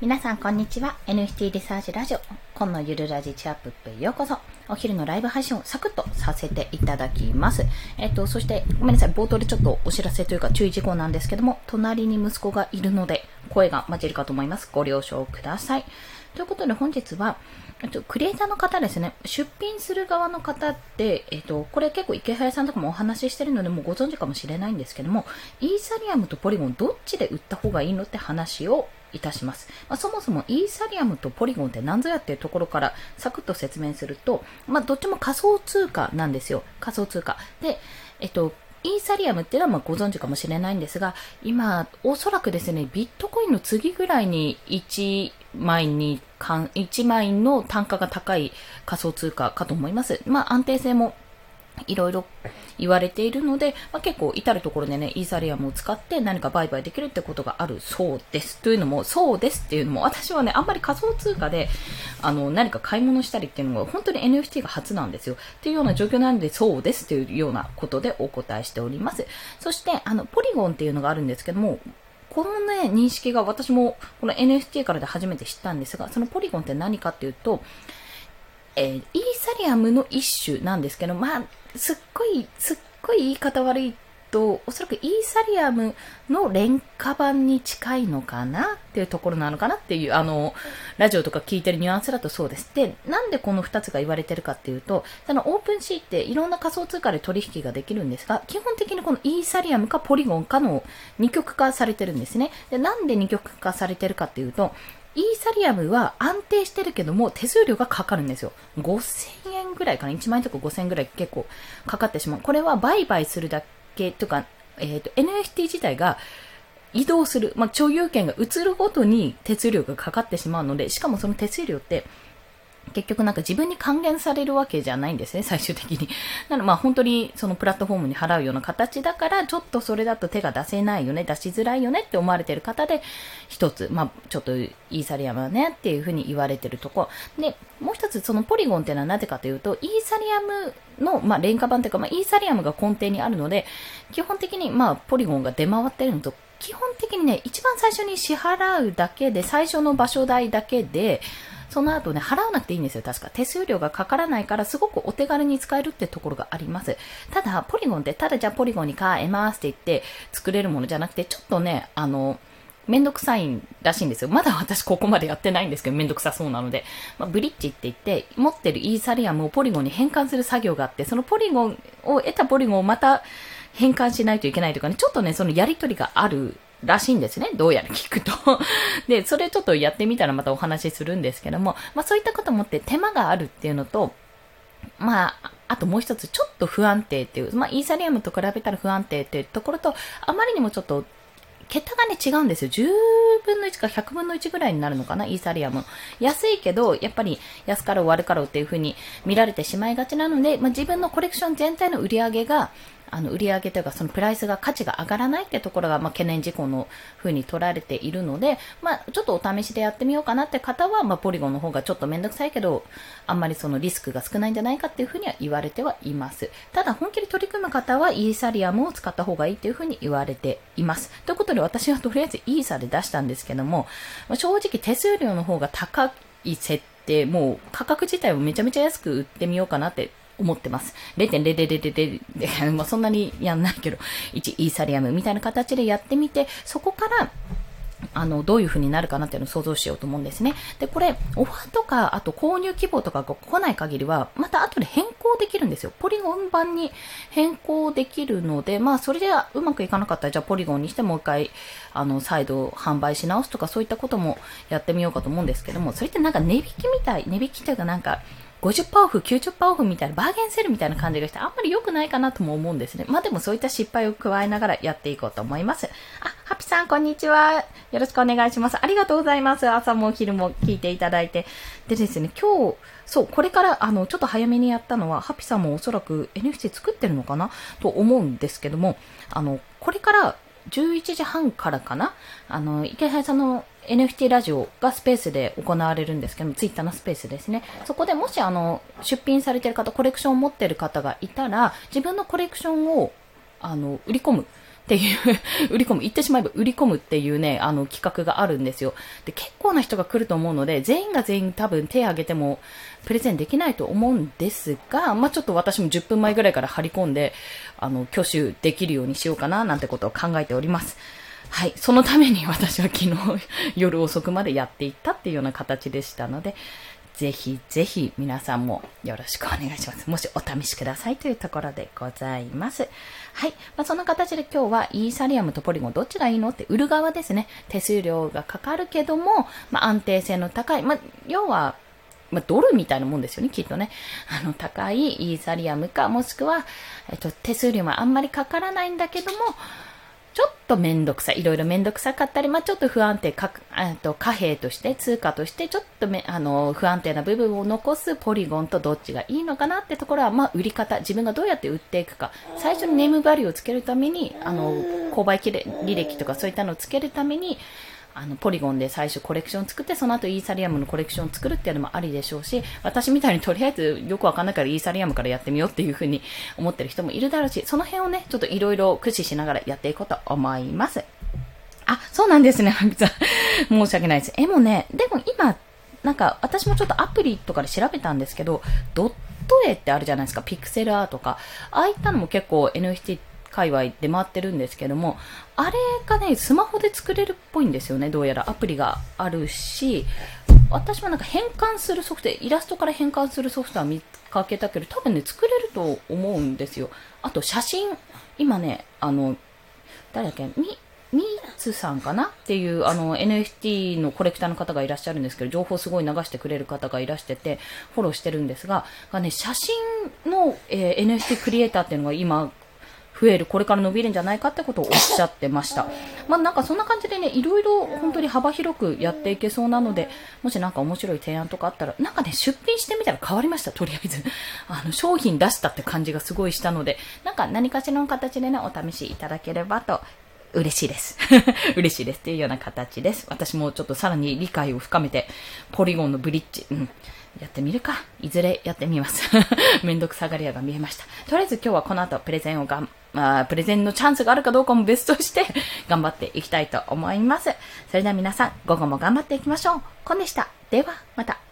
皆さん、こんにちは。NFT リサーチラジオ、今のゆるラジチアップへようこそ。お昼のライブ配信をサクッとさせていただきます。えっと、そして、ごめんなさい。冒頭でちょっとお知らせというか注意事項なんですけども、隣に息子がいるので、声が混じるかと思います。ご了承ください。ということで本日は、えっと、クリエイターの方ですね、出品する側の方って、えっと、これ結構池早さんとかもお話ししてるのでもうご存知かもしれないんですけども、イーサリアムとポリゴンどっちで売った方がいいのって話をいたします。まあ、そもそもイーサリアムとポリゴンって何ぞやっていうところからサクッと説明すると、まあ、どっちも仮想通貨なんですよ。仮想通貨。で、えっと、イーサリアムっていうのはまご存知かもしれないんですが、今、おそらくですね、ビットコインの次ぐらいに1枚に、1枚の単価が高い仮想通貨かと思います。まあ、安定性もいろいろ言われているので、まあ、結構至るところでね、イーサリアムを使って何か売買できるってことがあるそうです。というのも、そうですっていうのも、私はね、あんまり仮想通貨で、あの、何か買い物したりっていうのが、本当に NFT が初なんですよ。っていうような状況なので、そうですというようなことでお答えしております。そして、あの、ポリゴンっていうのがあるんですけども、このね、認識が私もこの NFT からで初めて知ったんですが、そのポリゴンって何かっていうと、えー、イーサリアムの一種なんですけど、まあ、すっごい、すっごい言い方悪いと、おそらくイーサリアムの廉価版に近いのかなっていうところなのかなっていう、あの、ラジオとか聞いてるニュアンスだとそうです。で、なんでこの2つが言われてるかっていうと、そのオープンシーっていろんな仮想通貨で取引ができるんですが、基本的にこのイーサリアムかポリゴンかの二極化されてるんですね。で、なんで二極化されてるかっていうと、イーサリアムは安定してるけども手数料がかかるんですよ。5000円ぐらいかな ?1 万円とか5000円ぐらい結構かかってしまう。これは売買するだけとか、えっ、ー、と、NFT 自体が移動する、まあ、所有権が移るごとに手数料がかかってしまうので、しかもその手数料って結局なんか自分に還元されるわけじゃないんですね、最終的に。なのまあ本当にそのプラットフォームに払うような形だから、ちょっとそれだと手が出せないよね、出しづらいよねって思われてる方で、一つ、まあちょっとイーサリアムはねっていうふうに言われてるとこ。で、もう一つそのポリゴンっていうのはなぜかというと、イーサリアムの、まあ廉価版というか、まあイーサリアムが根底にあるので、基本的にまあポリゴンが出回ってるのと、基本的にね、一番最初に支払うだけで、最初の場所代だけで、その後ね、払わなくていいんですよ、確か。手数料がかからないから、すごくお手軽に使えるってところがあります。ただ、ポリゴンって、ただじゃあポリゴンに変えますって言って作れるものじゃなくて、ちょっとね、あの、めんどくさいらしいんですよ。まだ私ここまでやってないんですけど、めんどくさそうなので。まあ、ブリッジって言って、持ってるイーサリアムをポリゴンに変換する作業があって、そのポリゴンを得たポリゴンをまた変換しないといけないとかね、ちょっとね、そのやりとりがあるらしいんですね。どうやら聞くと で、それちょっとやってみたらまたお話しするんですけども、まあそういったこともって手間があるっていうのと、まあ、あともう一つ、ちょっと不安定っていう、まあ、イーサリアムと比べたら不安定っていうところと、あまりにもちょっと、桁がね、違うんですよ。10分の1か100分の1ぐらいになるのかな、イーサリアム。安いけど、やっぱり安かろう悪かろうっていう風に見られてしまいがちなので、まあ、自分のコレクション全体の売り上げが、あの売上というかそのプライスが価値が上がらないってところが、まあ、懸念事項の風に取られているので、まあ、ちょっとお試しでやってみようかなって方は、まあ、ポリゴンの方がちょっとめんどくさいけどあんまりそのリスクが少ないんじゃないかっていう風には言われてはいます。ただ本気で取り組む方はイーサリアムを使った方がいいっていう風に言われています。ということで私はとりあえずイーサで出したんですけども、まあ、正直手数料の方が高い設定もう価格自体をめちゃめちゃ安く売ってみようかなって思ってます。0.000で、まあ、そんなにやんないけど、1イーサリアムみたいな形でやってみて、そこから、あの、どういう風になるかなっていうのを想像しようと思うんですね。で、これ、オファーとか、あと購入希望とかが来ない限りは、また後で変更できるんですよ。ポリゴン版に変更できるので、まあ、それでうまくいかなかったら、じゃあポリゴンにしてもう一回、あの、再度販売し直すとか、そういったこともやってみようかと思うんですけども、それってなんか値引きみたい、値引きというかなんか、50%オフ、90%オフみたいなバーゲンセールみたいな感じがしてあんまり良くないかなとも思うんですね。まあでもそういった失敗を加えながらやっていこうと思います。あ、ハピさんこんにちは。よろしくお願いします。ありがとうございます。朝も昼も聞いていただいて。でですね、今日、そう、これから、あの、ちょっと早めにやったのは、ハピさんもおそらく NFT 作ってるのかなと思うんですけども、あの、これから11時半からかな？あの、池原さんの NFT ラジオがスペースで行われるんですけども、ツイッターのスペースですね。そこでもしあの、出品されてる方、コレクションを持ってる方がいたら、自分のコレクションを、あの、売り込むっていう売り込む、言ってしまえば売り込むっていうね、あの企画があるんですよ。で、結構な人が来ると思うので、全員が全員多分手を挙げてもプレゼンできないと思うんですが、まあ、ちょっと私も10分前ぐらいから張り込んで、あの、挙手できるようにしようかななんてことを考えております。はい。そのために私は昨日夜遅くまでやっていったっていうような形でしたので、ぜひぜひ皆さんもよろしくお願いします。もしお試しくださいというところでございます。はい。まあ、そんな形で今日はイーサリアムとポリゴンどっちがいいのって売る側ですね。手数料がかかるけども、まあ、安定性の高い。まあ、要は、まあ、ドルみたいなもんですよね、きっとね。あの、高いイーサリアムか、もしくは、えっと、手数料はあんまりかからないんだけども、とめんどくさい。いろいろめんどくさかったり、まあ、ちょっと不安定か、と貨幣として、通貨として、ちょっとめ、あの、不安定な部分を残すポリゴンとどっちがいいのかなってところは、まあ、売り方、自分がどうやって売っていくか。最初にネームバリューをつけるために、あの、購買履歴とかそういったのをつけるために、あの、ポリゴンで最初コレクション作って、その後イーサリアムのコレクションを作るっていうのもありでしょうし、私みたいにとりあえずよくわかんないからイーサリアムからやってみようっていうふうに思ってる人もいるだろうし、その辺をね、ちょっといろいろ駆使しながらやっていこうと思います。あ、そうなんですね、ハミさん。申し訳ないです。え、もね、でも今、なんか私もちょっとアプリとかで調べたんですけど、ドット絵ってあるじゃないですか、ピクセルアートか。ああいったのも結構 NFT 界隈で回ってるんですけども、あれがね、スマホで作れるっぽいんですよね、どうやらアプリがあるし、私もなんか変換するソフト、イラストから変換するソフトは見かけたけど、多分ね、作れると思うんですよ。あと写真、今ね、あの、誰だっけ、み、ミーツさんかな？っていうあの NFT のコレクターの方がいらっしゃるんですけど、情報すごい流してくれる方がいらしてて、フォローしてるんですが、がね、写真の、えー、NFT クリエイターっていうのが今増える、これから伸びるんじゃないかってことをおっしゃってました。まあなんかそんな感じでね、いろいろ本当に幅広くやっていけそうなので、もしなんか面白い提案とかあったら、なんかね、出品してみたら変わりました、とりあえず。あの、商品出したって感じがすごいしたので、なんか何かしらの形でね、お試しいただければと嬉しいです。嬉しいですっていうような形です。私もちょっとさらに理解を深めて、ポリゴンのブリッジ、うん、やってみるか。いずれやってみます。めんどくさがり屋が見えました。とりあえず今日はこの後プレゼンをがん、まあ、プレゼンのチャンスがあるかどうかも別として 頑張っていきたいと思います。それでは皆さん、午後も頑張っていきましょう。コンでした。では、また。